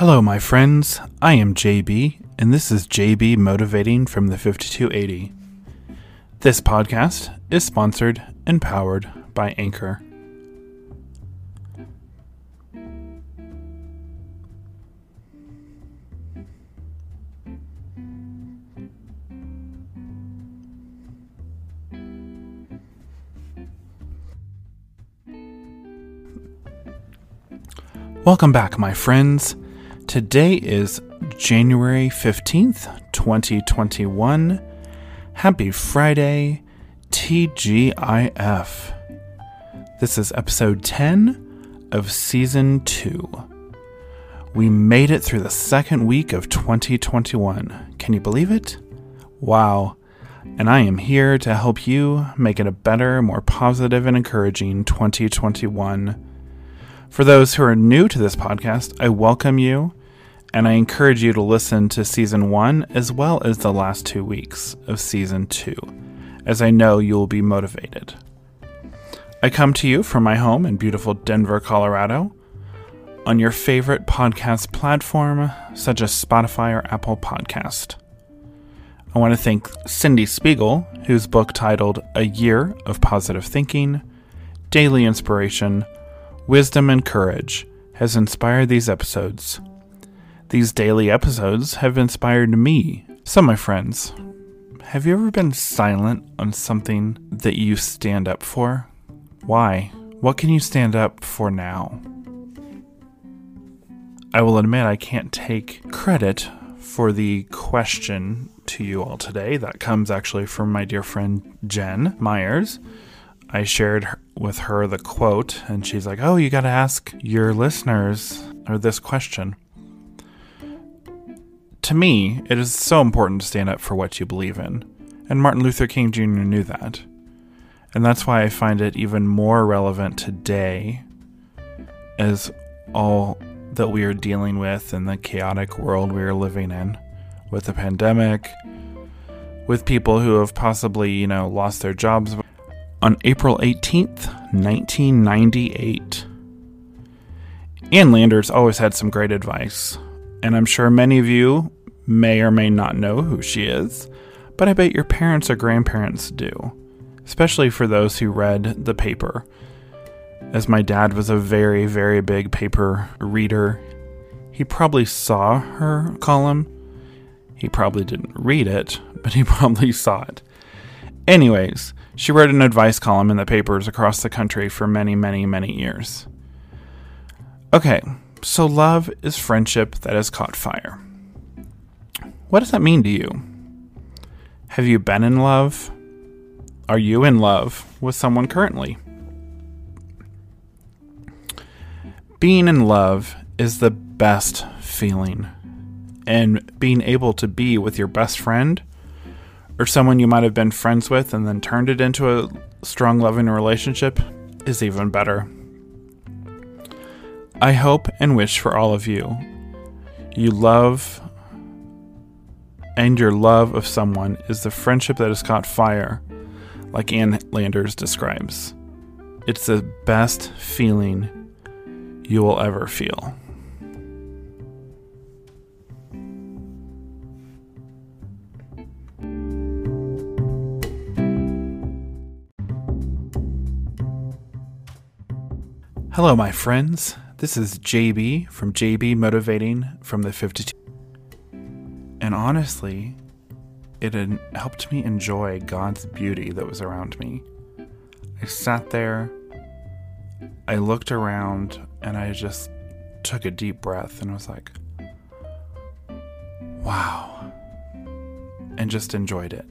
Hello, my friends. I am JB, and this is JB Motivating from the 5280. This podcast is sponsored and powered by Anchor. Welcome back, my friends. Today is January 15th, 2021. Happy Friday, TGIF. This is episode 10 of season 2. We made it through the second week of 2021. Can you believe it? Wow. And I am here to help you make it a better, more positive, and encouraging 2021. For those who are new to this podcast, I welcome you and I encourage you to listen to season one as well as the last two weeks of season two, as I know you will be motivated. I come to you from my home in beautiful Denver, Colorado, on your favorite podcast platform, such as Spotify or Apple Podcast. I want to thank Cyndie Spiegel, whose book titled A Year of Positive Thinking, Daily Inspiration, wisdom, and courage has inspired these episodes. These daily episodes have inspired me. So, my friends, have you ever been silent on something that you stand up for? Why? What can you stand up for now? I will admit I can't take credit for the question to you all today. That comes actually from my dear friend Jen Myers. I shared with her the quote, and she's like, Oh, you got to ask your listeners or this question. To me, it is so important to stand up for what you believe in, and Martin Luther King Jr. knew that. And that's why I find it even more relevant today as all that we are dealing with in the chaotic world we are living in with the pandemic, with people who have possibly, you know, lost their jobs on April 18th, 1998. Ann Landers always had some great advice, and I'm sure many of you may or may not know who she is, but I bet your parents or grandparents do, especially for those who read the paper. As my dad was a very, very big paper reader, he probably saw her column. He probably didn't read it, but he probably saw it. Anyways, she wrote an advice column in the papers across the country for many, many, many years. Okay, so love is friendship that has caught fire. What does that mean to you? Have you been in love? Are you in love with someone currently? Being in love is the best feeling. And being able to be with your best friend or someone you might have been friends with and then turned it into a strong, loving relationship is even better. I hope and wish for all of you you love and your love of someone is the friendship that has caught fire, like Ann Landers describes. It's the best feeling you will ever feel. Hello, my friends. This is JB from JB Motivating from the 52. And honestly, it helped me enjoy God's beauty that was around me. I sat there, I looked around, and I just took a deep breath and was like, wow. And just enjoyed it.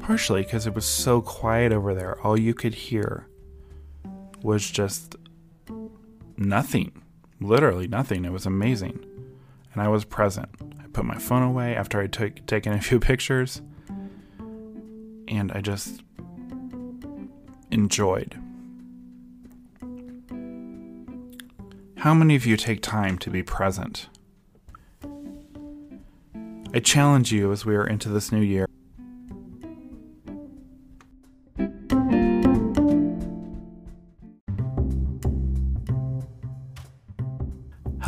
Partially because it was so quiet over there, all you could hear was just nothing. Literally nothing. It was amazing. And I was present. I put my phone away after I took taken a few pictures and I just enjoyed. How many of you take time to be present? I challenge you as we are into this new year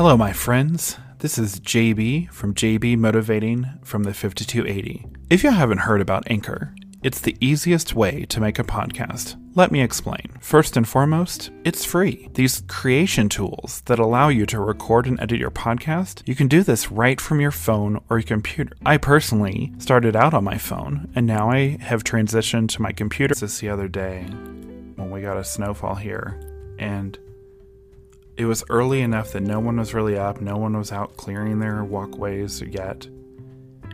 Hello, my friends. This is JB from JB Motivating from the 5280. If you haven't heard about Anchor, it's the easiest way to make a podcast. Let me explain. First and foremost, it's free. These creation tools that allow you to record and edit your podcast, you can do this right from your phone or your computer. I personally started out on my phone, and now I have transitioned to my computer. This the other day when we got a snowfall here, and it was early enough that no one was really up, no one was out clearing their walkways yet,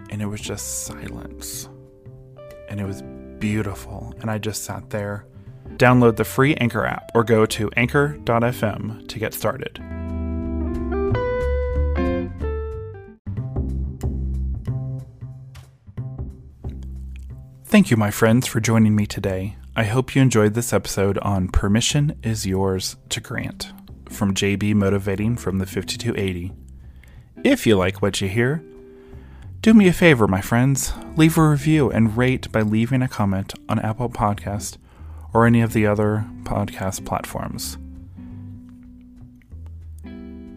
and it was just silence. And it was beautiful, and I just sat there. Download the free Anchor app or go to anchor.fm to get started. Thank you, my friends, for joining me today. I hope you enjoyed this episode on Permission is Yours to Grant from JB Motivating from the 5280. If you like what you hear, do me a favor, my friends. Leave a review and rate by leaving a comment on Apple Podcast or any of the other podcast platforms.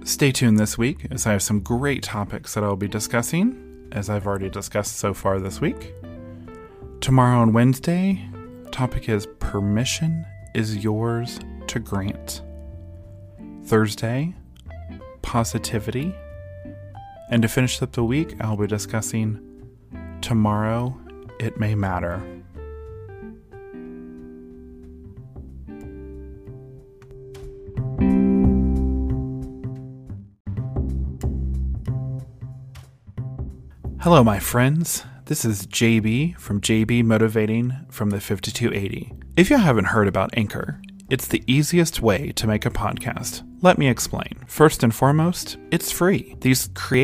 Stay tuned this week as I have some great topics that I'll be discussing, as I've already discussed so far this week. Tomorrow on Wednesday, topic is permission is yours to grant. Thursday, positivity. And to finish up the week, I'll be discussing tomorrow it may matter. Hello, my friends. This is JB from JB Motivating from the 5280. If you haven't heard about Anchor, it's the easiest way to make a podcast. Let me explain. First and foremost, it's free. These create